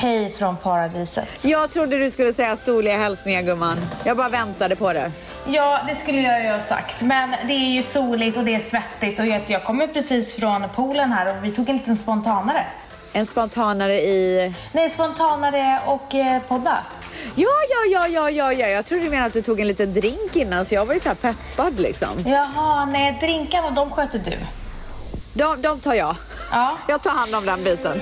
Hej från paradiset. Jag trodde du skulle säga soliga hälsningar gumman. Jag bara väntade på det. Ja, det skulle jag ju ha sagt. Men det är ju soligt och det är svettigt och jag, jag kommer precis från poolen här och vi tog en liten spontanare. En spontanare i... Nej, spontanare och eh, podda. Ja, ja, ja, ja, ja, ja. Jag trodde du menade att du tog en liten drink innan så jag var ju så här peppad liksom. Jaha, nej, drinkarna de sköter du. De, de tar jag. Ja. Jag tar hand om den biten.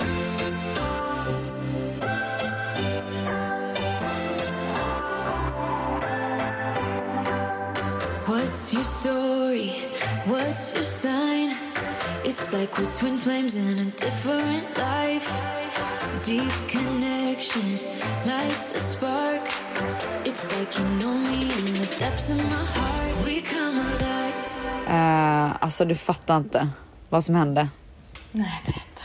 What's your story? What's your sign? It's like we're twin flames in a different life. Deep connection lights a spark. It's like you know me in the depths of my heart. We come alive. Uh, alltså du fattar inte vad som hände. Nej, berätta.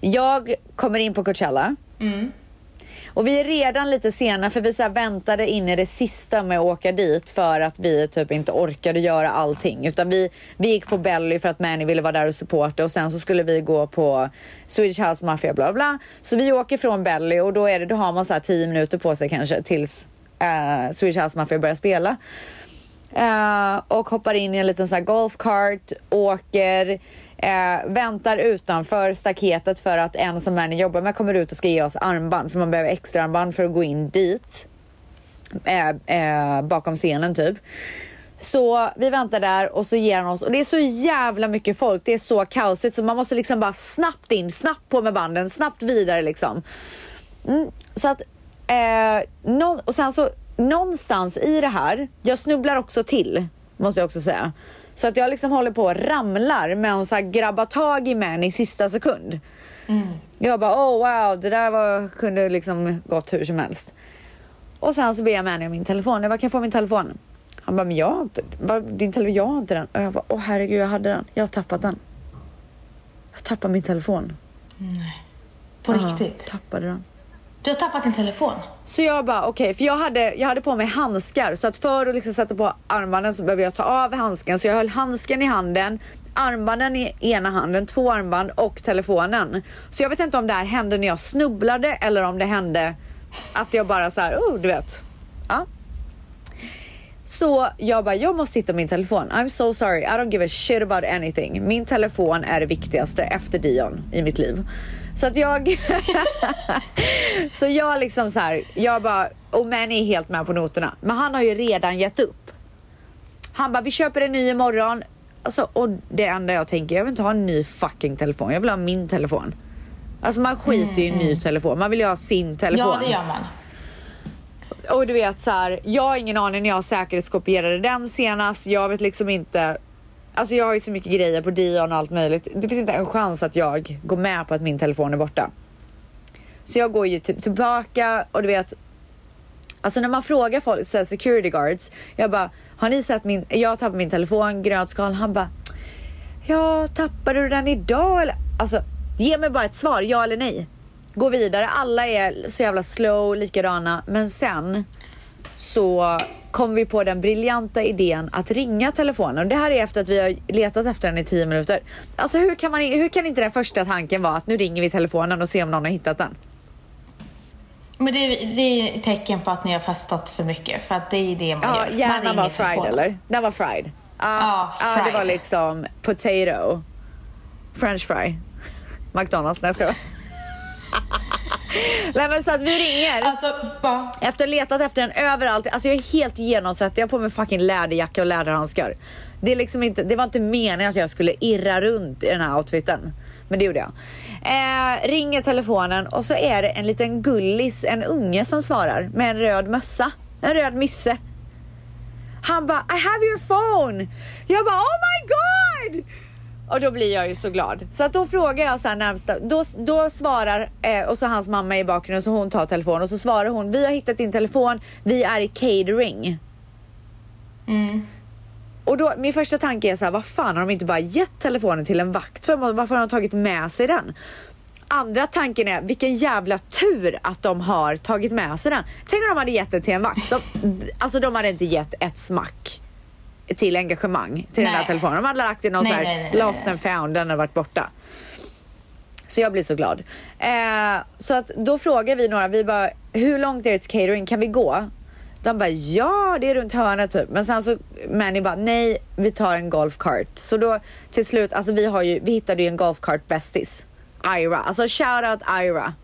Jag kommer in på Coachella. Och vi är redan lite sena för vi så här väntade in i det sista med att åka dit för att vi typ inte orkade göra allting. Utan vi, vi gick på Belly för att Manny ville vara där och supporta och sen så skulle vi gå på Swedish House Mafia bla bla. Så vi åker från Belly och då, är det, då har man så här 10 minuter på sig kanske tills uh, Swedish House Mafia börjar spela. Uh, och hoppar in i en liten så här golfcart, åker, eh, väntar utanför staketet för att en som Manny jobbar med kommer ut och ska ge oss armband för man behöver extra armband för att gå in dit. Eh, eh, bakom scenen typ. Så vi väntar där och så ger han oss och det är så jävla mycket folk. Det är så kaosigt så man måste liksom bara snabbt in, snabbt på med banden, snabbt vidare liksom. Mm, så att eh, någon, och sen så någonstans i det här, jag snubblar också till måste jag också säga. Så att jag liksom håller på och ramlar men så här grabbar tag i mig i sista sekund. Jag bara oh wow det där var, kunde liksom gått hur som helst. Och sen så ber jag Manny om min telefon. Jag bara, kan jag få min telefon? Han bara, men jag har inte, din telefon, jag har inte den. Och jag bara, åh herregud jag hade den. Jag har tappat den. Jag tappade min telefon. På Ja, riktigt. tappade den. Du har tappat din telefon. Så jag bara okej, för jag hade, jag hade på mig handskar så att för att liksom sätta på armbanden så behöver jag ta av handsken. Så jag höll handsken i handen, armbanden i ena handen, två armband och telefonen. Så jag vet inte om det här hände när jag snubblade eller om det hände att jag bara så här, oh du vet. Ja. Så jag bara, jag måste hitta min telefon. I'm so sorry, I don't give a shit about anything. Min telefon är det viktigaste efter Dion i mitt liv. Så att jag... så jag liksom så här, jag bara, och Manny är helt med på noterna. Men han har ju redan gett upp. Han bara, vi köper en ny imorgon. Alltså, och det enda jag tänker, jag vill inte ha en ny fucking telefon. Jag vill ha min telefon. Alltså man skiter i en ny telefon. Man vill ju ha sin telefon. Ja, det gör man. Och du vet så här, jag har ingen aning när jag säkerhetskopierade den senast. Jag vet liksom inte. Alltså jag har ju så mycket grejer på Dion och allt möjligt. Det finns inte en chans att jag går med på att min telefon är borta. Så jag går ju typ tillbaka och du vet. Alltså när man frågar folk, så här, security guards. Jag bara, har ni sett min, jag tappade min telefon, grötskal, Han bara, ja tappade du den idag eller? Alltså ge mig bara ett svar, ja eller nej. Gå vidare, alla är så jävla slow, likadana. Men sen så kom vi på den briljanta idén att ringa telefonen. Det här är efter att vi har letat efter den i tio minuter. Alltså hur kan, man, hur kan inte den första tanken vara att nu ringer vi telefonen och ser om någon har hittat den? Men det är, det är ett tecken på att ni har festat för mycket. För att det är det man Ja, gör. Hjärnan var fried eller? Den var fried. Ja, Ja, ja, det fried. var liksom potato. French fry. McDonalds, nej jag skojar. Nej men så att vi ringer. Alltså, ja. Efter att ha letat efter den överallt. Alltså jag är helt genomsvettig. Jag har på mig fucking läderjacka och läderhandskar. Det, är liksom inte, det var inte meningen att jag skulle irra runt i den här outfiten. Men det gjorde jag. Eh, ringer telefonen och så är det en liten gullis, en unge som svarar med en röd mössa. En röd mysse. Han bara I have your phone. Jag bara oh my god! Och då blir jag ju så glad. Så att då frågar jag så här närmsta, då, då svarar, eh, och så hans mamma är i bakgrunden så hon tar telefonen och så svarar hon, vi har hittat din telefon, vi är i catering. Och då, min första tanke är så här, vad fan har de inte bara gett telefonen till en vakt för? Varför har de tagit med sig den? Andra tanken är, vilken jävla tur att de har tagit med sig den. Tänk om de hade gett den till en vakt. De, alltså de hade inte gett ett smack till engagemang till den Nej. där telefonen. De hade lagt i någon Nej, så här nej, lost and found, den hade varit borta. Så jag blir så glad. Eh, så att då frågar vi några, vi bara, hur långt är det till catering? Kan vi gå? De bara, ja det är runt hörnet typ. Men sen så, Manny bara, nej vi tar en golfkart. Så då till slut, alltså vi har ju, vi hittade ju en golfkart bästis. Ira, alltså shout out Ira.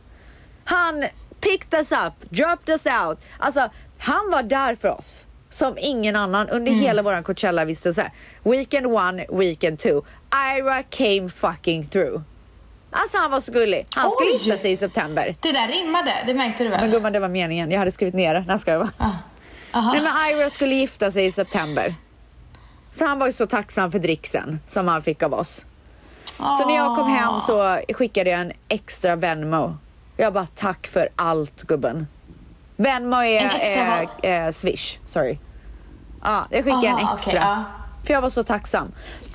Han picked us up, dropped us out. Alltså han var där för oss. Som ingen annan under hela våran Coachella-vistelse. Weekend one, weekend two. Ira came fucking through. Alltså han var så gullig. Han skulle Oj! gifta sig i september. Det där rimmade, det märkte du väl? Men gumman det var meningen. Jag hade skrivit ner det. När ska vara? Ah. Nej men Ira skulle gifta sig i september. Så han var ju så tacksam för dricksen som han fick av oss. Så när jag kom hem så skickade jag en extra Venmo. Jag bara tack för allt gubben. Venmo är En extra eh, eh, Swish, sorry. Ja, jag skickade en Aha, extra. okej, ja. För jag var så tacksam.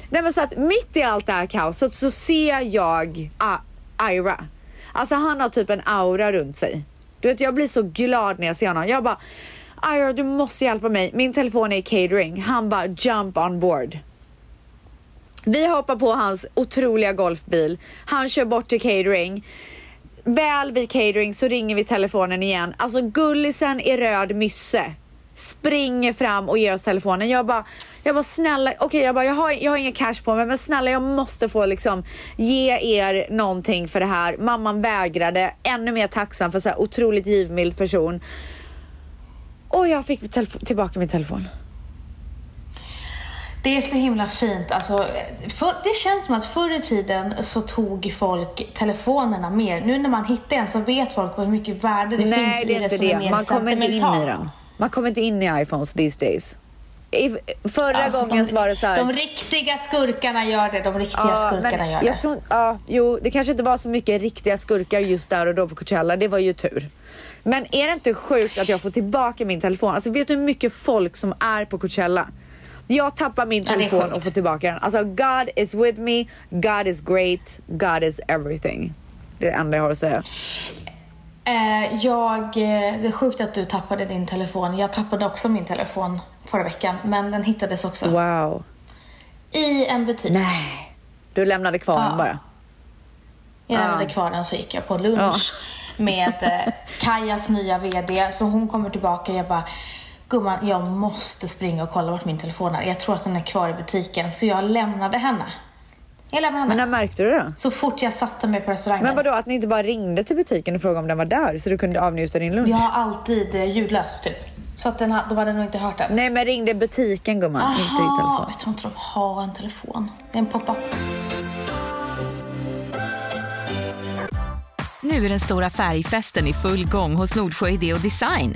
Nej men så att mitt i allt det här kaoset så ser jag ah, Ira. Alltså han har typ en aura runt sig. Du vet jag blir så glad när jag ser honom. Jag bara Ira du måste hjälpa mig. Min telefon är i catering. Han bara jump on board. Vi hoppar på hans otroliga golfbil. Han kör bort till catering. Väl vid catering så ringer vi telefonen igen. Alltså gullisen i röd mysse springer fram och ger oss telefonen. Jag bara, jag bara snälla, okej jag bara jag har, jag har inga cash på mig men snälla jag måste få liksom ge er någonting för det här. Mamman vägrade, ännu mer tacksam för så här otroligt givmild person. Och jag fick tillbaka min telefon. Det är så himla fint. Alltså, för, det känns som att förr i tiden så tog folk telefonerna mer. Nu när man hittar en så vet folk hur mycket värde det finns Nej, i det är det som är det. mer Man kommer inte in i den. Man kommer inte in i iPhones these days. I, förra Alltså, gången de, var det så här. De riktiga skurkarna gör det. De riktiga Ja, skurkarna gör det. tror, ja, jo, det kanske inte var så mycket riktiga skurkar just där och då på Coachella. Det var ju tur. Men är det inte sjukt att jag får tillbaka min telefon? Alltså vet du hur mycket folk som är på Coachella? Jag tappar min Ja, telefon och får tillbaka den. Alltså God is with me, God is great, God is everything. Det är det enda jag har att säga. Eh, jag, eh, det är sjukt att du tappade din telefon. Jag tappade också min telefon förra veckan, men den hittades också. Wow. I en butik. Nej. Du lämnade kvar den Ja. bara. Jag lämnade kvar den så gick jag på lunch med eh, Kajas nya VD. Så hon kommer tillbaka och jag bara, gumman jag måste springa och kolla vart min telefon är. Jag tror att den är kvar i butiken. Så jag lämnade henne. Jag lämnade henne. Men när märkte du det? Så fort jag satte mig på restaurangen. Men vadå, att ni inte bara ringde till butiken och frågade om den var där så du kunde avnjuta din lunch? Jag har alltid eh, ljudlöst typ. Så att den, ha- de hade nog inte hört den. Nej men ringde butiken gumman, inte din Aha, telefon. jag tror inte de har en telefon. Det är en pop-up. Nu är den stora färgfesten i full gång hos Nordsjö Idé och Design.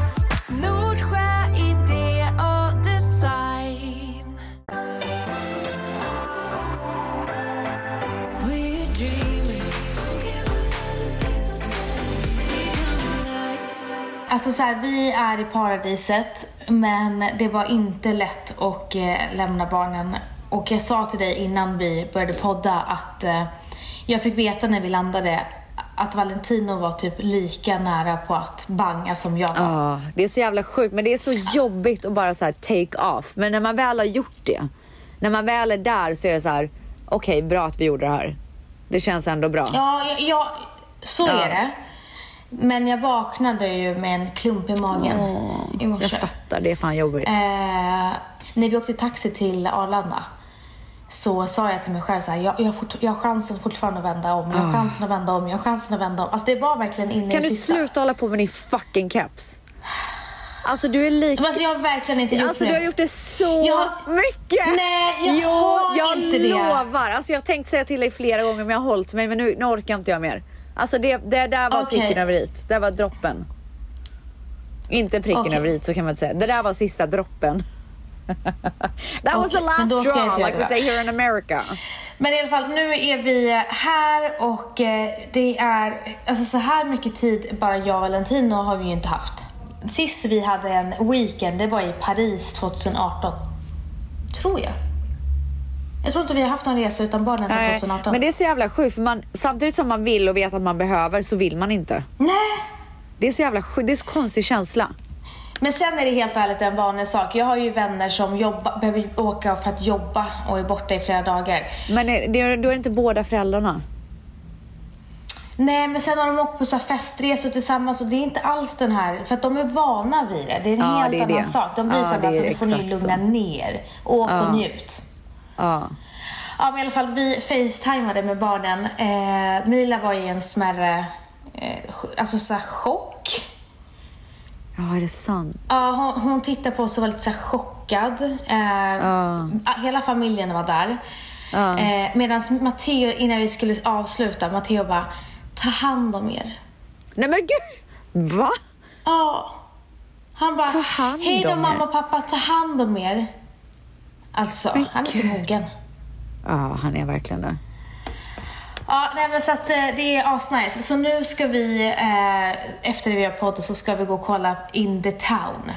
Alltså så här, vi är i paradiset, men det var inte lätt att eh, lämna barnen. Och jag sa till dig innan vi började podda att eh, jag fick veta när vi landade att Valentino var typ lika nära på att banga som jag var. Ja, det är så jävla sjukt. Men det är så jobbigt att bara så här take off. Men när man väl har gjort det, när man väl är där så är det så här, okej, bra att vi gjorde det här. Det känns ändå bra. Ja, ja, ja så Ja. är det. Men jag vaknade ju med en klump i magen i Jag morse. fattar, det är fan jobbigt. Eh, när vi åkte taxi till Arlanda så sa jag till mig själv så här, jag, jag, fort, jag har chansen fortfarande att vända om, jag har chansen att vända om, jag har chansen att vända om. Alltså det var verkligen inne kan i du det sista. sluta hålla på med din fucking caps? Alltså du är lik... Men Alltså jag har verkligen inte gjort Alltså det. du har gjort det så Jag- mycket! Nej, jag jo, har jag inte det. lovar. Alltså jag har tänkt säga till dig flera gånger men jag har hållit mig men nu, nu orkar inte jag mer. Alltså det, det där var Okej. pricken över i. Det var droppen. Inte pricken Okej. över i så kan man inte säga. Det där var sista droppen. That was Okej, the last straw like we say here in America. Men i alla fall, nu är vi här och eh, det är, alltså så här mycket tid bara jag och Valentino har vi ju inte haft. Sist vi hade en weekend, det var i Paris 2018. Tror jag. Jag tror inte vi har haft någon resa utan barnen sedan Nej, 2018. men det är så jävla sjukt för man, samtidigt som man vill och vet att man behöver så vill man inte. Nej, Det är så jävla sj- det är så konstig känsla. Men sen är det helt ärligt en vanlig sak. Jag har ju vänner som jobba, behöver åka för att jobba och är borta i flera dagar. Men är, det, då är det inte båda föräldrarna? Nej, men sen har de åkt på så här festresor tillsammans och det är inte alls den här, för att de är vana vid det. Det är en Ja, helt är annan det. sak. De blir Ja, så här, alltså, nu får ni lugna så. ner. Åk och njut. Ja. Ja, men i alla fall, vi facetimade med barnen. Eh, Mila var i en smärre, eh, alltså så här chock. Ja, är det sant? Ja, hon, hon tittade på oss och var lite så här chockad. Eh, ja, Hela familjen var där. Eh, Medan Matteo, innan vi skulle avsluta, Matteo bara, ta hand om er. Nej men gud! Va? Ja. Han bara, hej då mamma er." och pappa, ta hand om er. Alltså, Men han är så mogen. Ja, han är verkligen det. Ja, nej men så att eh, det är asnice. Så nu ska vi, eh, efter vi har podden så ska vi gå och kolla In the Town.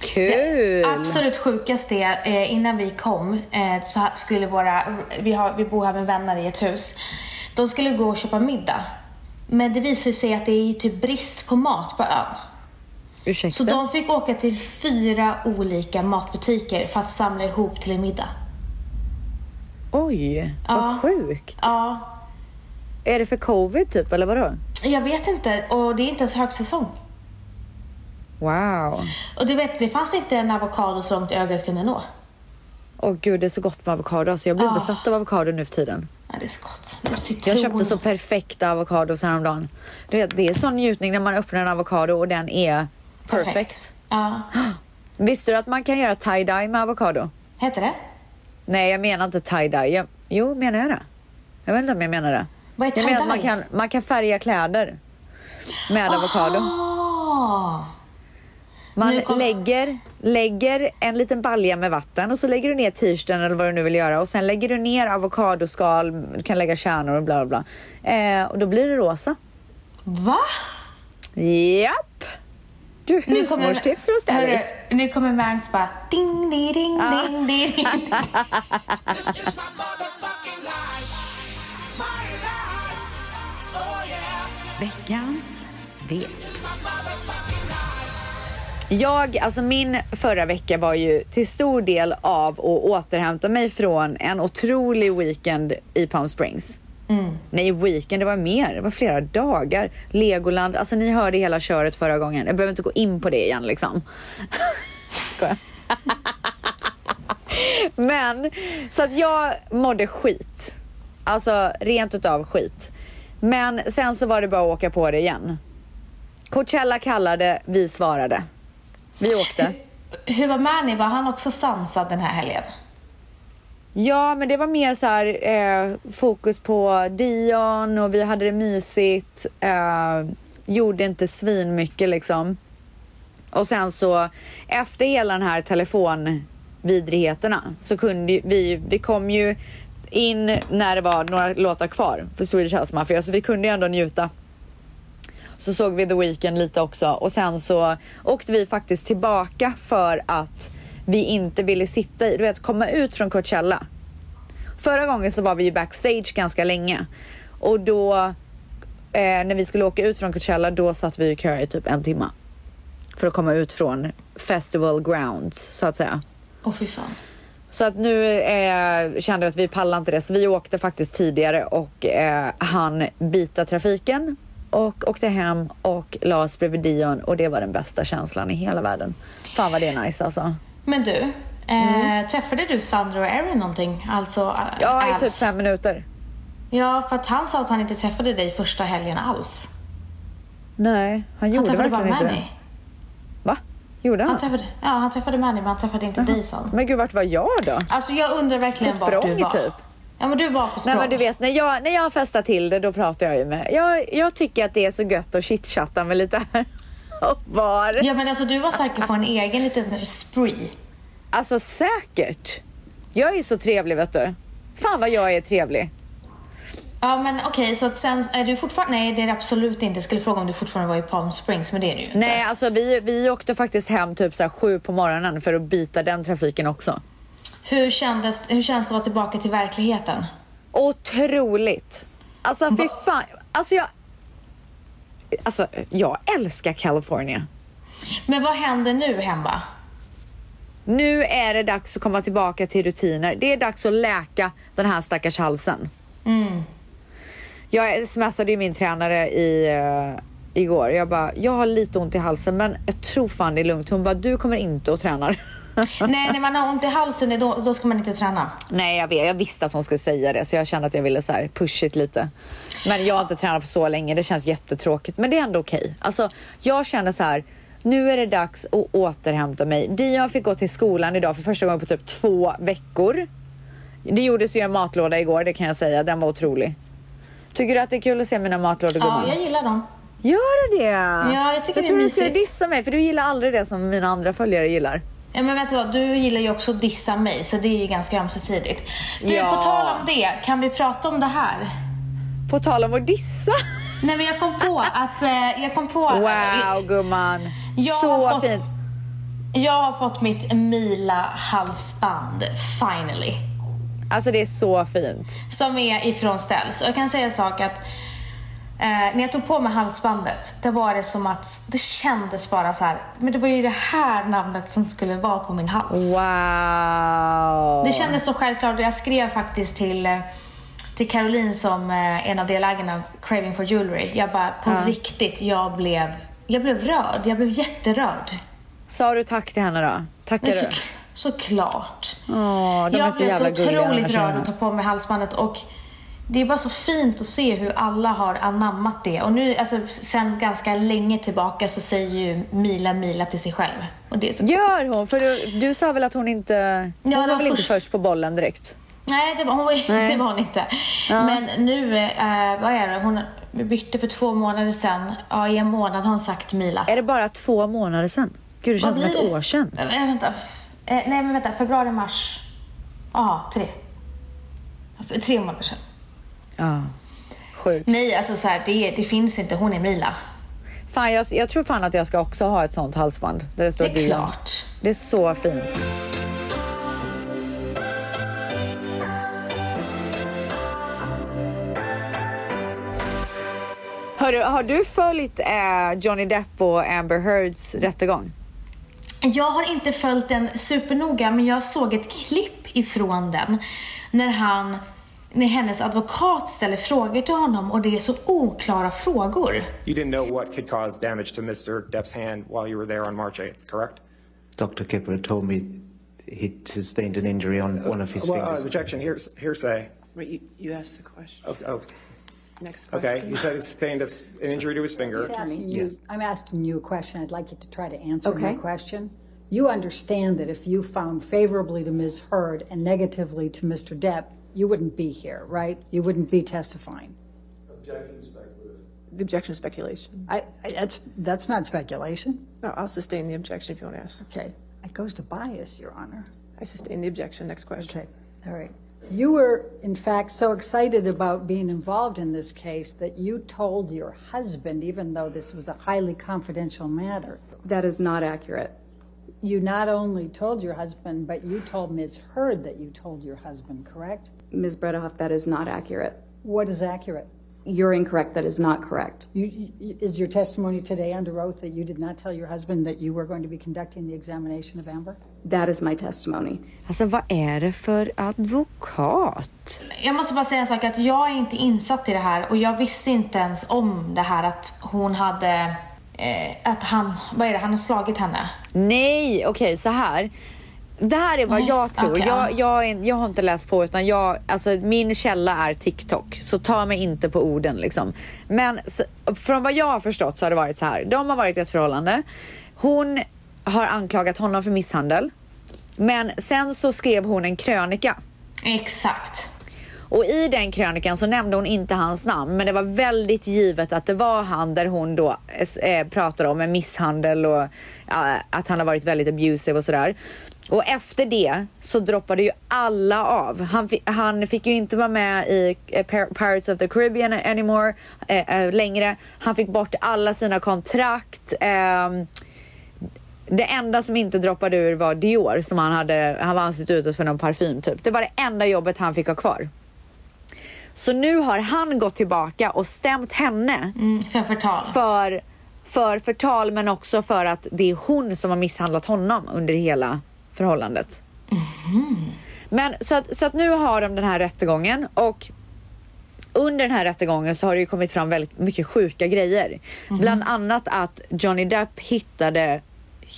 Kul! Absolut sjukast är, eh, innan vi kom, eh, så skulle våra, vi, har, vi bor här med vänner i ett hus. De skulle gå och köpa middag. Men det visade sig att det är typ brist på mat på ön. Ursäkta? Så de fick åka till fyra olika matbutiker för att samla ihop till en middag. Oj, Ja. vad sjukt. Ja, Är det för covid typ, eller vadå? jag vet inte. Och det är inte ens högsäsong. Wow. Och du vet, det fanns inte en avokado så långt ögat kunde nå. Åh gud, det är så gott med avokado. Alltså, jag blir Ja. besatt av avokado nu för tiden. Ja, det är så gott. Det är citron. Jag köpte så perfekta avokados häromdagen. Du vet, det är sån njutning när man öppnar en avokado och den är perfect. Ja. Visste du att man kan göra tie-dye med avokado? Heter det? Nej, jag menar inte tie-dye. Jo, menar jag det? Jag vet inte om jag menar det. Vad är jag menar att man kan, man kan färga kläder med avokado. Ah. Man kom- lägger, lägger en liten balja med vatten och så lägger du ner t-shirten eller vad du nu vill göra och sen lägger du ner avokadoskal, du kan lägga kärnor och bla bla bla. Eh, och då blir det rosa. Va? Japp! Du, Nu kommer- husmorstips från Stellis. Nu kommer Mangs bara ding, ding, ding, ding, ding, ding. Veckans svep. Jag, alltså min förra vecka var ju till stor del av att återhämta mig från en otrolig weekend i Palm Springs. Nej, weekend, det var mer. Det var flera dagar. Legoland, alltså ni hörde hela köret förra gången. Jag behöver inte gå in på det igen liksom. Skojar. Men, så att jag mådde skit. Alltså rent utav skit. Men sen så var det bara att åka på det igen. Coachella kallade, vi svarade. Vi åkte. Hur var Manny? Var han också sansad den här helgen? Ja, men det var mer så här eh, fokus på Dion och vi hade det mysigt. Eh, gjorde inte svin mycket liksom. Och sen så efter hela den här telefonvidrigheterna så kunde vi, vi kom ju in när det var några låtar kvar för Swedish House Mafia så vi kunde ju ändå njuta. Så såg vi The Weeknd lite också och sen så åkte vi faktiskt tillbaka för att vi inte ville sitta i, du vet komma ut från Coachella. Förra gången så var vi ju backstage ganska länge och då eh, när vi skulle åka ut från Coachella då satt vi i kö i typ en timme. För att komma ut från festival grounds så att säga. Åh fy fan. Så att nu eh, kände jag att vi pallar inte det så vi åkte faktiskt tidigare och eh, han bita trafiken och åkte hem och la oss bredvid Dion och det var den bästa känslan i hela världen. Fan vad det är nice alltså. Men du, eh, träffade du Sandro och Erin någonting? Alltså Mm. Ja, i typ fem minuter. Ja, för att han sa att han inte träffade dig första helgen alls. Nej, han Han gjorde träffade bara verkligen inte Manny. det. Va? Gjorde han? Han träffade, ja, han träffade Manny men han träffade inte dig sa han. Men gud, vart var jag då? Alltså jag undrar verkligen vart du var. typ. Ja men du var på språng. Nej men du vet, när jag, när jag festar till det då pratar jag ju med... Jag, jag tycker att det är så gött att chitchatta med lite här och var. Ja men alltså du var säker på en egen liten spree. Alltså säkert. Jag är så trevlig vet du. Fan vad jag är trevlig. Ja men okej så att sen är du fortfarande, nej det är det absolut inte. Jag skulle fråga om du fortfarande var i Palm Springs men det är du ju inte. Nej alltså vi, vi åkte faktiskt hem typ så här sju på morgonen för att byta den trafiken också. Hur, kändes, hur känns det att vara tillbaka till verkligheten? Otroligt. Alltså fy fan. Alltså jag... Alltså, jag älskar California. Men vad händer nu hemma? Nu är det dags att komma tillbaka till rutiner. Det är dags att läka den här stackars halsen. Jag smsade ju min tränare i, uh, igår. Jag bara, jag har lite ont i halsen men jag tror fan det är lugnt. Hon bara, du kommer inte att träna. Nej, när man har ont i halsen då, då ska man inte träna. Nej, jag vet. Jag visste att hon skulle säga det så jag kände att jag ville så här push it lite. Men jag har inte tränat på så länge. Det känns jättetråkigt, men det är ändå okej. Alltså, jag känner så här. Nu är det dags att återhämta mig. Dion fick gå till skolan idag för första gången på typ två veckor. Det gjordes ju en matlåda igår, det kan jag säga. Den var otrolig. Tycker du att det är kul att se mina matlådor, Ja, gumman? jag gillar dem. Gör du det? Ja, jag tycker det är tror du skulle mysigt. dissa mig, för du gillar aldrig det som mina andra följare gillar. Ja, men vet du vad, du gillar ju också att dissa mig, så det är ju ganska ömsesidigt. Du, Ja. på tal om det, kan vi prata om det här? På tal om att dissa. Nej, men jag kom på att... Eh, jag kom på... Wow, gumman. Jag så fått- fint. Jag har fått mitt Mila-halsband, finally. Alltså det är så fint. Som är ifrån Ställs. Och jag kan säga en sak att eh, när jag tog på mig halsbandet, det var det som att det kändes bara så här. Men det var ju det här namnet som skulle vara på min hals. Wow. Det kändes så självklart. Jag skrev faktiskt till, eh, till Caroline som eh, en av delägarna av Craving for Jewelry. Jag bara, på riktigt, jag blev, jag blev rörd. Jag blev jätterörd. Sa du tack till henne då? Tackar så, du? såklart. Åh, jag så blev så här otroligt rörd att ta på mig halsbandet och det är bara så fint att se hur alla har anammat det. Och nu, alltså sen ganska länge tillbaka så säger ju Mila Mila till sig själv. Och det är så Gör hon? För du, du sa väl att hon inte... Hon Ja, var var väl inte först- först på bollen direkt? Nej, det var hon, det var hon inte. Men nu, eh, vad är det, hon bytte för två månader sedan. Ja, i en månad har hon sagt Mila. Är det bara två månader sedan? Gud, det känns som ett år sedan. Eh, vänta. Eh, nej, men vänta. Februari, mars. Ja, tre. Tre månader sedan. Ja. Sjukt. Nej, alltså så här, det, det finns inte. Hon är Mila. Fan, jag, jag tror fan att jag ska också ha ett sånt halsband. Där det står Det är Dion. klart. Det är så fint. Hörru, har du följt eh, Johnny Depp och Amber Heards rättegång? Jag har inte följt den supernoga, men jag såg ett klipp ifrån den när han när hennes advokat ställer frågor till honom och det är så oklara frågor. You didn't know what could cause damage to Mr. Depp's hand while you were there on March 8th, correct? Dr. Kipper told me he'd sustained an injury on one of his Well, uh, fingers. objection, here's hearsay. Wait, you, you asked the question. Okay, oh, Next question. okay. He said he sustained a, an injury to his finger. asking you, I'm asking you a question. I'd like you to try to answer my question. You understand that if you found favorably to Ms. Heard and negatively to Mr. Depp, you wouldn't be here, right? You wouldn't be testifying. The objection is speculation. I, I, that's, that's not speculation. No, I'll sustain the objection if you want to ask. Okay. It goes to bias, Your Honor. I sustain the objection. Next question. Okay, all right. You were, in fact, so excited about being involved in this case that you told your husband, even though this was a highly confidential matter, That is not accurate. you not only told your husband, but you told Ms. Heard that you told your husband, correct? Ms. Bredehoff, that is not accurate. What is accurate? You're incorrect. That is not correct. You, you, is your testimony today under oath that you did not tell your husband that you were going to be conducting the examination of Amber? That is my testimony. Alltså vad är det för advokat? Jag måste bara säga en sak, att jag är inte insatt i det här och jag visste inte ens om det här att hon hade, eh, att han, vad är det, han har slagit henne. Nej, okej så här. Det här är vad Nej, jag tror. ja. jag, jag, är, jag har inte läst på utan jag, alltså, min källa är TikTok. Så ta mig inte på orden liksom. Men så, från vad jag har förstått så har det varit så här. De har varit i ett förhållande. Hon har anklagat honom för misshandel. Men sen så skrev hon en krönika. Exakt. Och i den krönikan så nämnde hon inte hans namn men det var väldigt givet att det var han där hon då eh, pratar om en misshandel och ja, att han har varit väldigt abusive och sådär. Och efter det så droppade ju alla av. Han, fi- han fick ju inte vara med i eh, Pir- Pirates of the Caribbean anymore eh, eh, längre. Han fick bort alla sina kontrakt. ehm, det enda som inte droppade ur var Dior som han hade, han var ansett utåt för någon parfym typ. Det var det enda jobbet han fick ha kvar. Så nu har han gått tillbaka och stämt henne Mm, för förtal. för, för förtal men också för att det är hon som har misshandlat honom under hela förhållandet. Men så att, så att nu har de den här rättegången och under den här rättegången så har det ju kommit fram väldigt mycket sjuka grejer. Bland annat att Johnny Depp hittade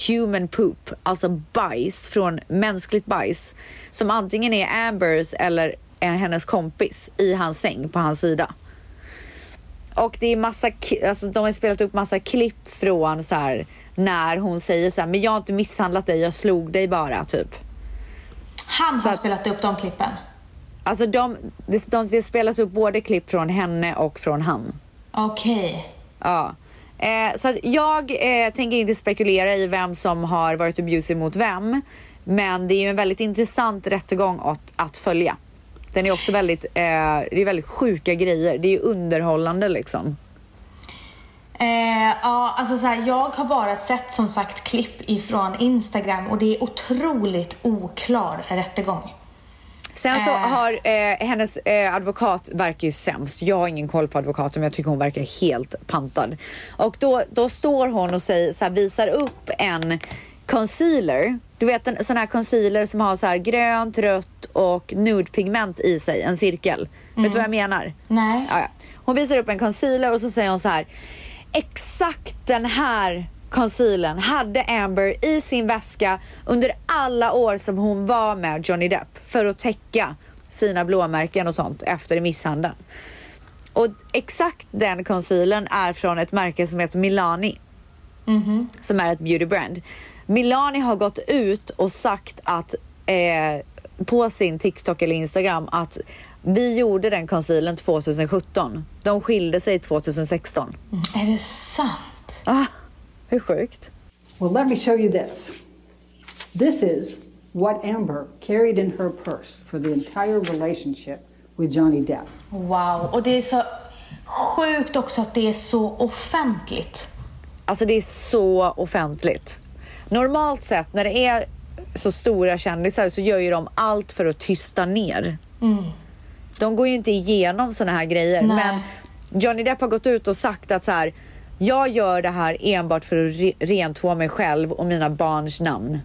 human poop, alltså bajs från mänskligt bajs som antingen är Ambers eller är hennes kompis i hans säng på hans sida. Och det är massa, alltså de har spelat upp massa klipp från så här när hon säger så här, men jag har inte misshandlat dig, jag slog dig bara typ. Han Så har att- spelat upp de klippen. Alltså de, det, de, det spelas upp både klipp från henne och från han. Okej. Ja. Eh, så jag eh, tänker inte spekulera i vem som har varit abusive mot vem. Men det är ju en väldigt intressant rättegång att, att följa. Den är också väldigt, eh, det är väldigt sjuka grejer. Det är ju underhållande liksom. Eh, ja, alltså så här, jag har bara sett som sagt klipp ifrån Instagram och det är otroligt oklar rättegång. Sen så Eh. har eh, hennes eh, advokat verkar ju sämst. Jag har ingen koll på advokaten men jag tycker hon verkar helt pantad. Och då, då står hon och säger, så här, visar upp en concealer. Du vet en sån här concealer som har så här grönt, rött och nude-pigment i sig, en cirkel. Vet du vad jag menar? Nej. Ja, ja. Hon visar upp en concealer och så säger hon så här. Exakt den här concealern hade Amber i sin väska under alla år som hon var med Johnny Depp för att täcka sina blåmärken och sånt efter misshandeln. Och exakt den concealern är från ett märke som heter Milani. Som är ett beautybrand. Milani har gått ut och sagt att eh, på sin TikTok eller Instagram att vi gjorde den concealern 2017. De skilde sig 2016. Är det sant? Ah, hur sjukt? Well, let me show you this. This is what Amber carried in her purse for the entire relationship with Johnny Depp. Wow, och det är så sjukt också att det är så offentligt. Alltså det är så offentligt. Normalt sett när det är så stora kändisar så gör ju de allt för att tysta ner. De går ju inte igenom såna här grejer. Nej. Men Johnny Depp har gått ut och sagt att så här, jag gör det här enbart för att re- rentvå mig själv och mina barns namn.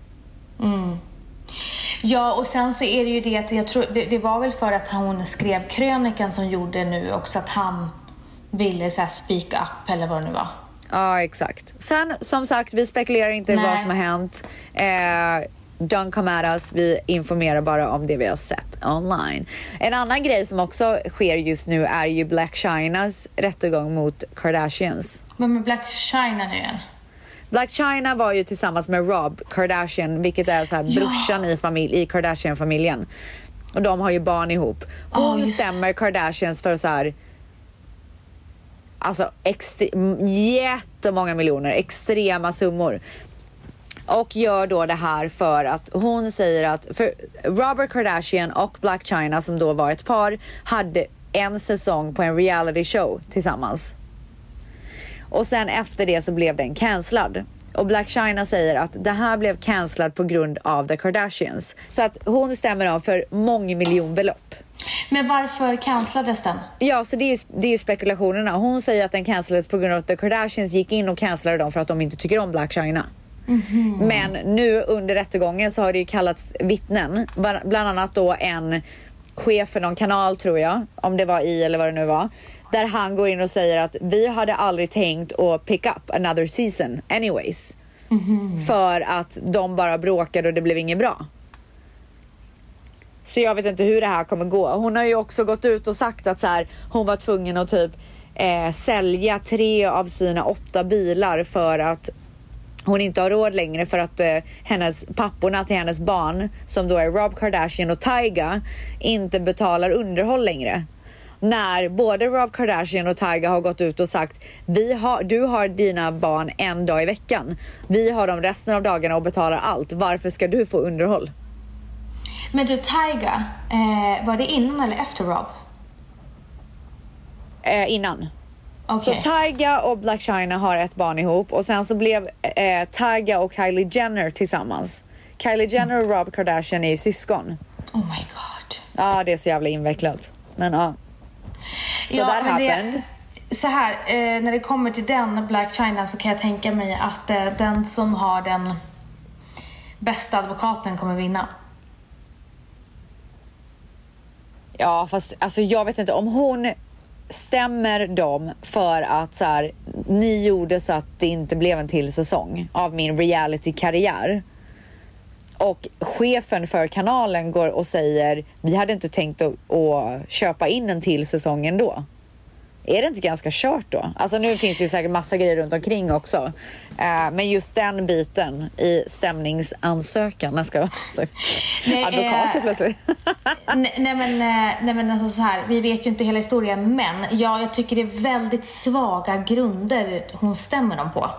Ja, och sen så är det ju det att jag tror, det, det var väl för att hon skrev krönikan som gjorde nu också att han ville så här speak up eller vad det nu var. Ja, exakt. Sen som sagt, vi spekulerar inte i Nej. vad som har hänt. Eh, don't come at us. Vi informerar bara om det vi har sett online. En annan grej som också sker just nu är ju Black Chinas rättegång mot Kardashians. Vem är Black China nu igen? Black China var ju tillsammans med Rob Kardashian, vilket är så här Ja. brorsan i, familj, i Kardashian-familjen. Och de har ju barn ihop. Hon just- stämmer Kardashians för så här Alltså extre- jättemånga miljoner, extrema summor. Och gör då det här för att hon säger att för Robert Kardashian och Black China som då var ett par hade en säsong på en reality show tillsammans. Och sen efter det så blev den cancellad. Och Black China säger att det här blev cancellad på grund av The Kardashians. Så att hon stämmer av för mångmiljonbelopp. Men varför cancellades den? Ja, så det är, ju, det är ju spekulationerna. Hon säger att den cancellades på grund av att The Kardashians gick in och cancellade dem för att de inte tycker om Black China. Men nu under rättegången så har det ju kallats vittnen. Bland annat då en chef för någon kanal tror jag, om det var i eller vad det nu var. Där han går in och säger att vi hade aldrig tänkt att pick up another season anyways. För att de bara bråkade och det blev inget bra. Så jag vet inte hur det här kommer gå. Hon har ju också gått ut och sagt att så här, hon var tvungen att typ eh, sälja tre av sina åtta bilar för att hon inte har råd längre för att eh, hennes papporna till hennes barn som då är Rob Kardashian och Tyga inte betalar underhåll längre. När både Rob Kardashian och Tyga har gått ut och sagt vi har, du har dina barn en dag i veckan. Vi har dem resten av dagarna och betalar allt. Varför ska du få underhåll? Men du, Tyga, eh, var det innan eller efter Rob? Eh, innan. Så Okej. Tyga och Black China har ett barn ihop och sen så blev eh, Tyga och Kylie Jenner tillsammans. Kylie Jenner och Rob Kardashian är ju syskon. Oh my god. Ja, det är så jävla invecklat. Men ja. So that men det- happened. så här, eh, när det kommer till den Black China så kan jag tänka mig att eh, den som har den bästa advokaten kommer vinna. Ja, fast alltså, jag vet inte om hon stämmer de för att så här, ni gjorde så att det inte blev en till säsong av min reality-karriär. Och chefen för kanalen går och säger vi hade inte tänkt att, att köpa in en till säsong ändå. Är det inte ganska kört då? Alltså nu finns det ju säkert massa grejer runt omkring också. Eh, men just den biten i stämningsansökan, jag ska Nej, advokat eh, plötsligt. nej, nej men, eh, nej men alltså så här, vi vet ju inte hela historien men ja, jag tycker det är väldigt svaga grunder hon stämmer dem på.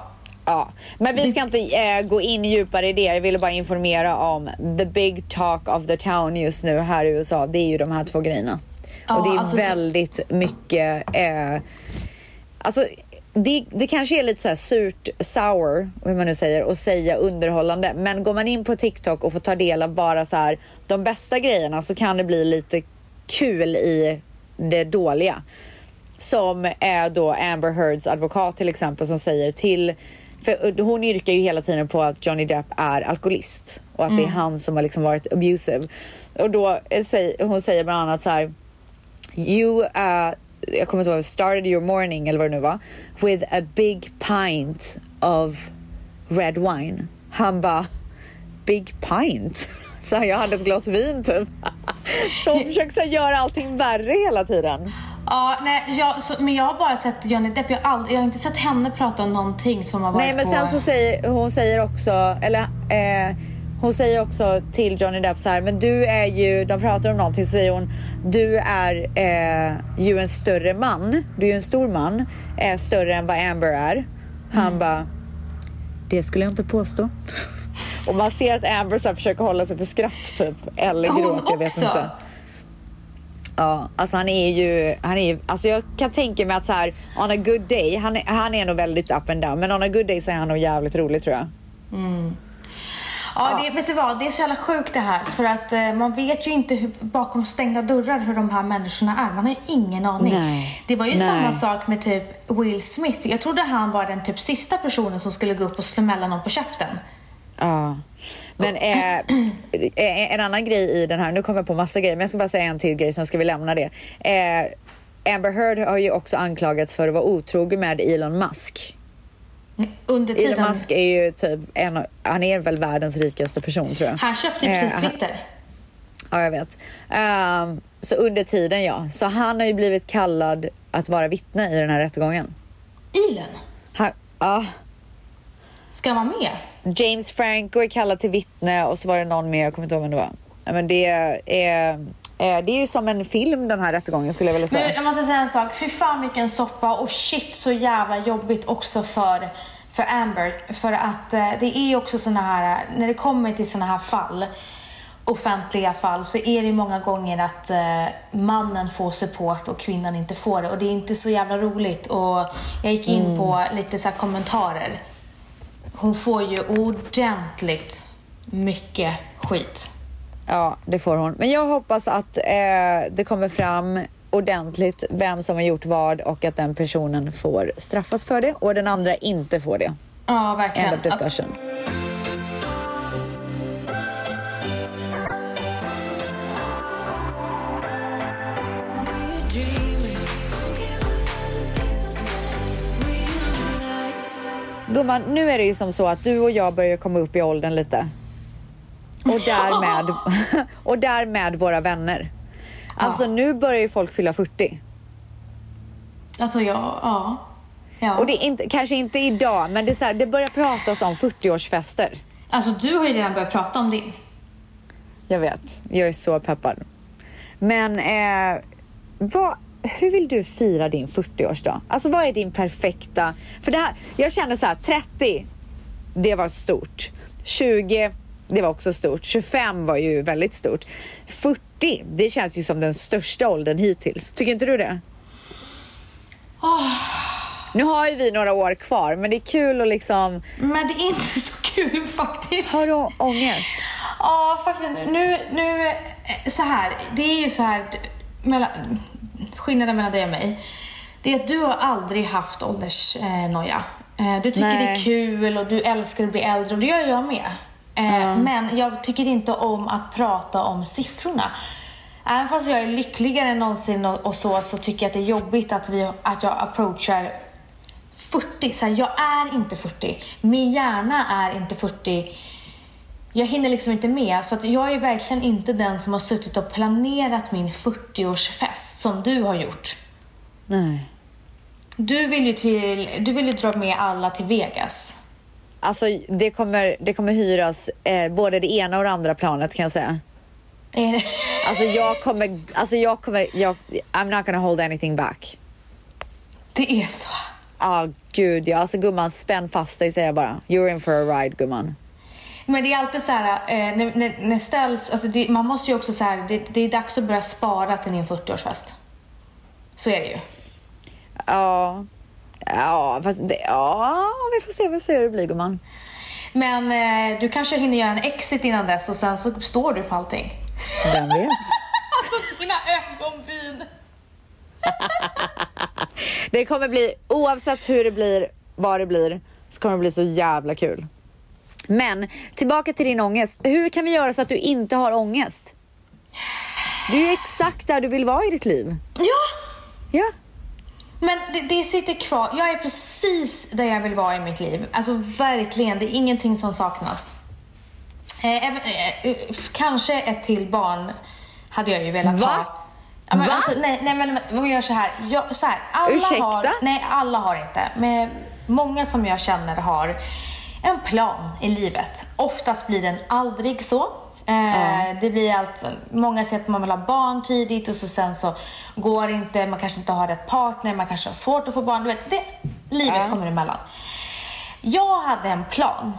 Ja, men vi ska inte eh, gå in djupare i det. Jag ville bara informera om the big talk of the town just nu här i USA. Det är ju de här två grejerna. Ja, och det är alltså, så- väldigt mycket... Eh, alltså, det, det kanske är lite så här surt, sour, hur man nu säger, att säga underhållande. Men går man in på TikTok och får ta del av bara så här de bästa grejerna så kan det bli lite kul i det dåliga. Som är då Amber Heards advokat till exempel som säger till för hon yrkar ju hela tiden på att Johnny Depp är alkoholist och att det är han som har liksom varit abusive. Och då säger hon säger bland annat så här You, uh, jag kommer inte ihåg, started your morning eller vad det nu var with a big pint of red wine. Han bara, big pint? Så jag hade ett glas vin typ. Så hon försöker så göra allting värre hela tiden. Ja, nej, jag, så, men jag har bara sett Johnny Depp. Jag har, aldrig, jag har inte sett henne prata om någonting som har varit Nej men på... sen så säger hon säger också, eller eh, hon säger också till Johnny Depp så här, men du är ju, de pratar om någonting så säger hon, du är eh, ju en större man, du är ju en stor man, är större än vad Amber är. Han Mm. bara, det skulle jag inte påstå. Och man ser att Amber så försöker hålla sig för skratt typ, eller Hon gråt, jag vet också? inte. Ja, alltså han är ju, han är ju, alltså jag kan tänka mig att så här, on a good day, han är, han är nog väldigt up and down, men on a good day så är han nog jävligt rolig tror jag. Ja, det, vet du vad? Det är så jävla sjukt det här. För att eh, man vet ju inte hur, bakom stängda dörrar hur de här människorna är. Man har ju ingen aning. Nej. Det var ju Nej. samma sak med typ Will Smith. Jag trodde han var den typ sista personen som skulle gå upp och smälla någon på käften. Ja. Men eh, en annan grej i den här, nu kommer jag på massa grejer, men jag ska bara säga en till grej, sen ska vi lämna det. Eh, Amber Heard har ju också anklagats för att vara otrogen med Elon Musk. Under tiden. Elon Musk är ju typ en, han är väl världens rikaste person tror jag. Han köpte ju precis Eh, han- Twitter. Ja, jag vet. Ehm, så under tiden ja. Så han har ju blivit kallad att vara vittne i den här rättegången. Elon? Han, ja. Ska han vara med? James Franco är kallad till vittne och så var det någon mer, jag kommer inte ihåg vem det var. Men det är, eh, det är ju som en film den här rättegången skulle jag vilja säga. Men jag måste säga en sak. Fy fan vilken soppa och shit så jävla jobbigt också för, för Amber. För att eh, det är också såna här, när det kommer till såna här fall, offentliga fall, så är det många gånger att eh, mannen får support och kvinnan inte får det. Och det är inte så jävla roligt. Och jag gick in Mm. på lite så här kommentarer. Hon får ju ordentligt mycket skit. Ja, det får hon. Men jag hoppas att eh, det kommer fram ordentligt vem som har gjort vad och att den personen får straffas för det och den andra inte får det. Ja, verkligen. End of discussion. Gumman, nu är det ju som så att du och jag börjar komma upp i åldern lite. Och därmed, och därmed våra vänner. Alltså nu börjar ju folk fylla 40. Alltså, ja. ja. ja. Och det är inte, kanske inte idag, men det, är så här, det börjar pratas om 40-årsfester. Alltså, du har ju redan börjat prata om din. Jag vet, jag är så peppad. Men eh, vad, hur vill du fira din 40-årsdag? Alltså vad är din perfekta... För det här, jag känner så här, 30, det var stort. 20, det var också stort. 25 var ju väldigt stort. 40, det känns ju som den största åldern hittills. Tycker inte du det? Nu har ju vi några år kvar, men det är kul att liksom... Men det är inte så kul faktiskt. Har du ångest? Ja, faktiskt. Nu, nu, eh, så här. Det är ju så här. Mellan, skillnaden mellan dig och mig, det är att du har aldrig haft åldersnoja. Eh, du tycker Nej. det är kul och du älskar att bli äldre och det gör jag med. Eh, Men jag tycker inte om att prata om siffrorna. Även fast jag är lyckligare än någonsin och, och så, så tycker jag att det är jobbigt att, vi, att jag approachar 40. Så här, jag är inte 40. Min hjärna är inte 40. Jag hinner liksom inte med. Så att jag är verkligen inte den som har suttit och planerat min 40-årsfest som du har gjort. Nej. Du vill ju, till, du vill ju dra med alla till Vegas. Alltså det kommer, det kommer hyras eh, både det ena och det andra planet kan jag säga. Är det? Alltså jag kommer, alltså jag kommer, jag, I'm not gonna hold anything back. Det är så. Ja, gud ja. Alltså gumman, spänn fast dig säger jag bara. You're in for a ride gumman. Men det är alltid så här, eh, när, när, när ställs, alltså det, man måste ju också så här, det, det är dags att börja spara till din 40-årsfest. Så är det ju. Ja, ja, fast det, ja, vi får se, vi får se hur det blir gumman. Men eh, du kanske hinner göra en exit innan dess och sen så står du för allting. Vem vet? Alltså dina ögonbryn. Det kommer bli, oavsett hur det blir, vad det blir, så kommer det bli så jävla kul. Men tillbaka till din ångest. Hur kan vi göra så att du inte har ångest? Du är ju exakt där du vill vara i ditt liv. Ja! Ja. Men det, det sitter kvar. Jag är precis där jag vill vara i mitt liv. Alltså verkligen, det är ingenting som saknas. Eh, även, eh, kanske ett till barn hade jag ju velat Va? ha. Ja, men Va? Alltså, nej, nej, men vi gör så här. Jag, så här alla Ursäkta? Har, nej, alla har inte. Men många som jag känner har en plan i livet. Oftast blir den aldrig så. Eh, Det blir alltså, många säger att man vill ha barn tidigt och så sen så går det inte, man kanske inte har rätt partner, man kanske har svårt att få barn. Du vet, det, livet kommer emellan. Jag hade en plan.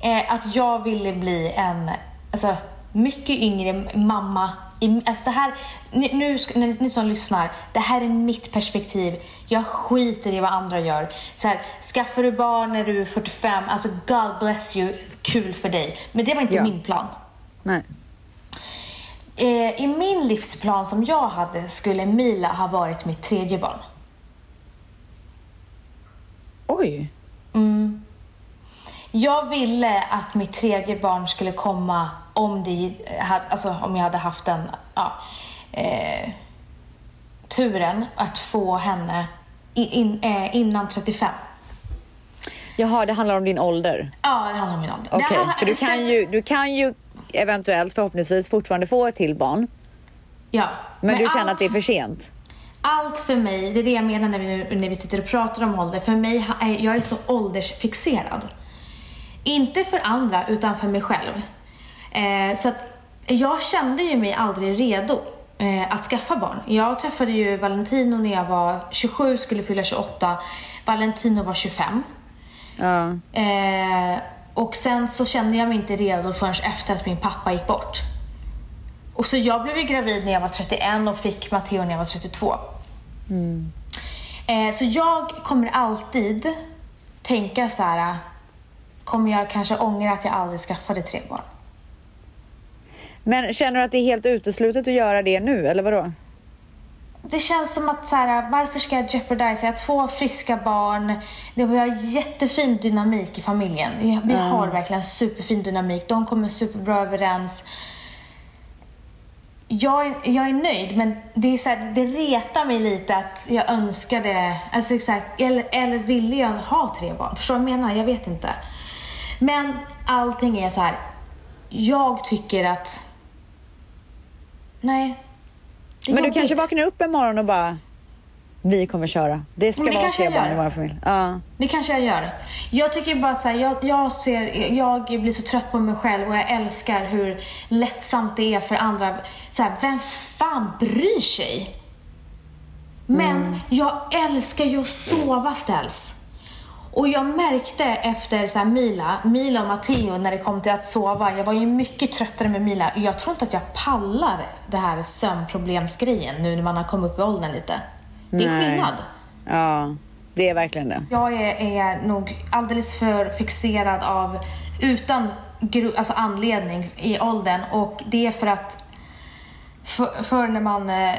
Eh, att jag ville bli en alltså, mycket yngre mamma. I, alltså det här, nu, nu ni, ni som lyssnar, det här är mitt perspektiv. Jag skiter i vad andra gör. Så här, skaffar du barn när du är 45, alltså God bless you, kul för dig. Men det var inte Ja. min plan. Nej. Eh, I min livsplan som jag hade skulle Mila ha varit mitt tredje barn. Oj. Jag ville att mitt tredje barn skulle komma om, det, hade- alltså, om jag hade haft den ja, eh, turen att få henne in, eh, innan 35. Jaha, det handlar om din ålder. Ja, det handlar om min ålder. Okej, handlar- för du kan, ju, du kan ju eventuellt förhoppningsvis fortfarande få ett till barn. Ja. Men, du känner allt- att det är för sent? Allt för mig, det är det jag menar när vi, när vi sitter och pratar om ålder. För mig, jag är så åldersfixerad. Inte för andra, utan för mig själv. Eh, så att jag kände ju mig aldrig redo eh, att skaffa barn. Jag träffade ju Valentino när jag var 27, skulle fylla 28. Valentino var 25. Ja. Eh, och sen så kände jag mig inte redo förrän efter att min pappa gick bort. Och så jag blev ju gravid när jag var 31 och fick Matteo när jag var 32. Eh, så jag kommer alltid tänka så här. Kommer jag kanske ångra att jag aldrig skaffade tre barn? Men känner du att det är helt uteslutet att göra det nu, eller vadå? Det känns som att så här, varför ska jag jeopardisa? Jag har två friska barn. Det vi har jättefin dynamik i familjen. Vi vi har verkligen superfin dynamik. De kommer superbra överens. Jag är, jag är nöjd, men det, är så här, det retar mig lite att jag önskade, alltså så här, eller, eller ville jag ha tre barn? Förstår du vad jag menar? Jag vet inte. Men allting är så här. jag tycker att, nej. Men du jobbigt. kanske vaknar upp en morgon och bara, vi kommer köra. Det ska det vara jag barn i vår familj. Ja. Det kanske jag gör. Jag tycker bara att så här, jag, jag, ser, jag blir så trött på mig själv och jag älskar hur lättsamt det är för andra. Så här, vem fan bryr sig? Men jag älskar ju att sova ställs. Och jag märkte efter så Mila, Mila och Matteo när det kom till att sova, jag var ju mycket tröttare med Mila. Jag tror inte att jag pallar det här sömnproblemsgrejen nu när man har kommit upp i åldern lite. Det är Nej. skillnad. ja, det är verkligen det. Jag är, är nog alldeles för fixerad av, utan alltså anledning i åldern och det är för att för, för när man eh,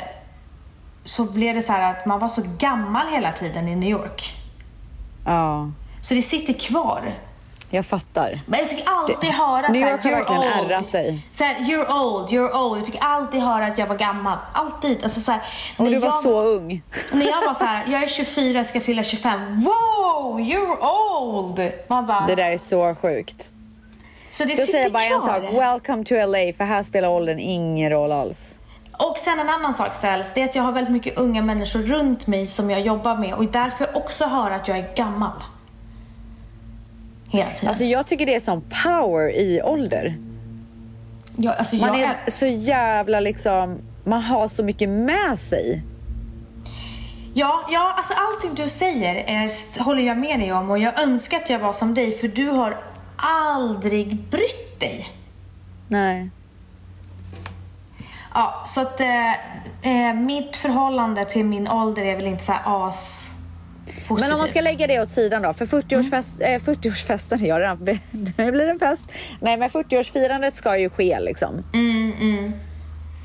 så blev det så här att man var så gammal hela tiden i New York. Ja, Så det sitter kvar. jag fattar. Men jag fick alltid Det- höra New York har verkligen old. ärrat dig. Så här, you're old, you're old. Jag fick alltid höra att jag var gammal. Alltid. Alltså, så här, Och du var jag, så ung. När jag var så här, jag är 24, ska fylla 25. Wow, you're old! Man bara, Det där är så sjukt. så det Då sitter säger jag bara en kvar. sak. Welcome to LA, för här spelar åldern ingen roll alls. Och sen en annan sak ställs, det är att jag har väldigt mycket unga människor runt mig som jag jobbar med och därför också höra att jag är gammal. Hela tiden. Alltså jag tycker det är sån power i ålder. jag, alltså, Man jag är så jävla liksom, man har så mycket med sig. Ja, ja alltså allting du säger är, håller jag med dig om och jag önskar att jag var som dig för du har aldrig brytt dig. Nej. Ja, så att eh, eh, mitt förhållande till min ålder är väl inte så här as positivt. Men om man ska lägga det åt sidan då, för 40-årsfest, eh, 40-årsfesten, ja redan, nu blir det en fest. Nej men 40-årsfirandet ska ju ske liksom.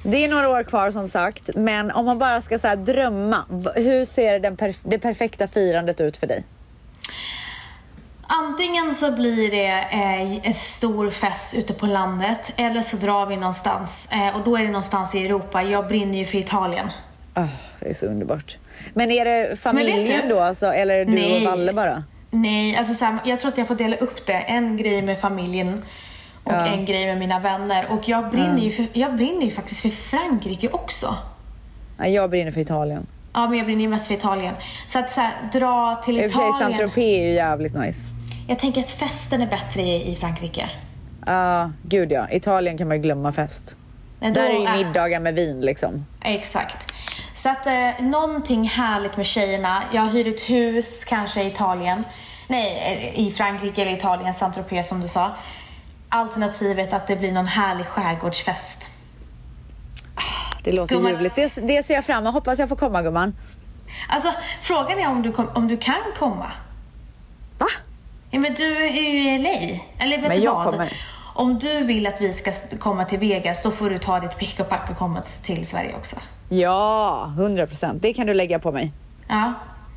Det är några år kvar som sagt, men om man bara ska så drömma, hur ser den perf- det perfekta firandet ut för dig? Antingen så blir det eh, en stor fest ute på landet eller så drar vi någonstans eh, och då är det någonstans i Europa. Jag brinner ju för Italien. Oh, det är så underbart. Men är det familjen då alltså, eller är det du Nej. och Valle bara? Nej, alltså så här, jag tror att jag får dela upp det. En grej med familjen och Ja. en grej med mina vänner. Och jag brinner, ju för, jag brinner ju faktiskt för Frankrike också. Nej, jag brinner för Italien. Ja, men jag brinner ju mest för Italien. Så att så här, dra till I och för sig Italien. Saint-Tropez är ju jävligt nice. Jag tänker att festen är bättre i, i Frankrike. Ja, gud ja. Italien kan man ju glömma fest. Nej, då Där är ju middagar med vin liksom. Exakt. Så att eh, någonting härligt med tjejerna. Jag hyr ett hus, kanske i Italien. Nej, eh, i Frankrike eller Italien, Saint-Tropez som du sa. Alternativet att det blir någon härlig skärgårdsfest. Det låter Gumman- ljuvligt. Det, det ser jag fram emot. Hoppas jag får komma gumman. Alltså, frågan är om du, kom, om du kan komma. Va? Ja, men du är ju i LA. Eller vet Men du jag vad? kommer. Om du vill att vi ska komma till Vegas, då får du ta ditt pick och pack och komma till Sverige också. Ja, 100 procent. Det kan du lägga på mig. Ja.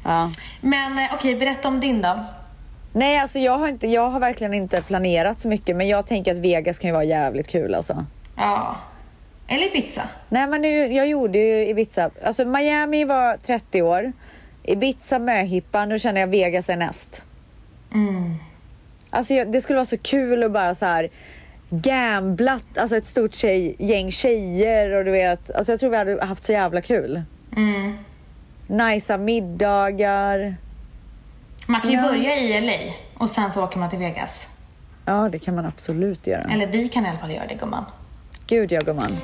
Ja. Men eh, okej, berätta om din då. Nej, alltså jag har, inte, jag har verkligen inte planerat så mycket, men jag tänker att Vegas kan ju vara jävligt kul alltså. Ja. Eller Ibiza. Nej, men nu, jag gjorde ju Ibiza. Alltså Miami var 30 år. Ibiza möhippa. Nu känner jag Vegas är näst. Alltså jag, det skulle vara så kul att bara så här gamblat, alltså ett stort tjej, gäng tjejer och du vet. Alltså jag tror vi hade haft så jävla kul. Mm. Najsa middagar. Man kan ju Ja. börja i LA och sen så åker man till Vegas. Ja, det kan man absolut göra. Eller vi kan i alla fall göra det gumman. Gud ja, gumman.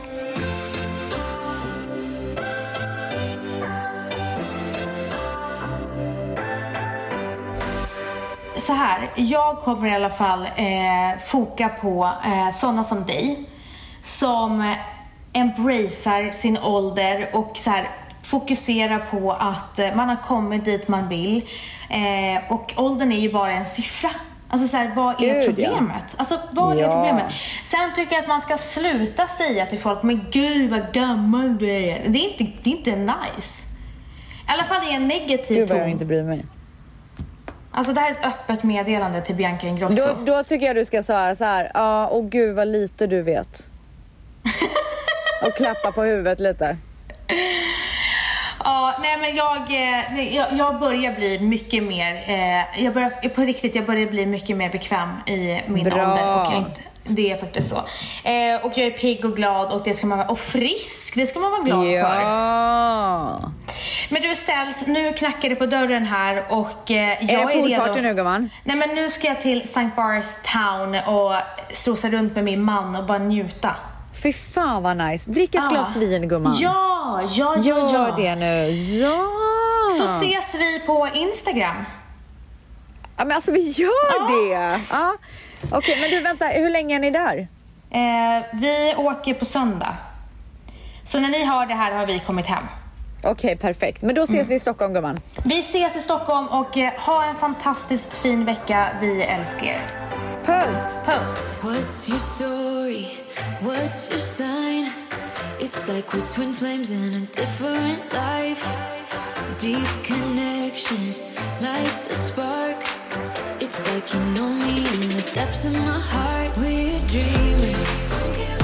Så här, jag kommer i alla fall eh, foka på eh, sådana som dig. Som embracear sin ålder och så här, fokuserar på att eh, man har kommit dit man vill. Eh, och åldern är ju bara en siffra. Alltså så här, vad är Gud, ja. problemet? Alltså vad är Ja. problemet? Sen tycker jag att man ska sluta säga till folk, men gud vad gammal du är. Det är inte, det är inte nice. I alla fall i en negativ Gud vad ton. jag inte bryr mig. Alltså det här är ett öppet meddelande till Bianca Ingrosso. Då, då tycker jag du ska säga så här, ja, åh gud vad lite du vet. och klappa på huvudet lite. Ja, nej men jag, eh, jag, jag börjar bli mycket mer, eh, jag börjar, på riktigt, jag börjar bli mycket mer bekväm i min Bra. ålder. Och jag inte, det är faktiskt så. Eh, och jag är pigg och glad och det ska man vara, och frisk, det ska man vara glad för. Ja. Men du Ställs, nu knackar det på dörren här och eh, jag Är det är redo. nu gumman? Nej men nu ska jag till St. Bars Town och strosa runt med min man och bara njuta. Fy fan vad nice. Drick ett Ja. glas vin gumman. Ja, ja, ja, Gör ja. det nu. Ja. Så ses vi på Instagram. Ja men alltså vi gör det. Ja. Okej men du vänta, hur länge är ni där? Eh, vi åker på söndag. Så när ni hör det här har vi kommit hem. Okej perfekt. Men då ses Mm. vi i Stockholm gumman. Vi ses i Stockholm och eh, ha en fantastiskt fin vecka. Vi älskar er. Puss! Puss! What's your story? What's your sign? It's like we're twin flames in a different life. Deep connection lights a spark. It's like you know me in the depths of my heart. We're dreamers.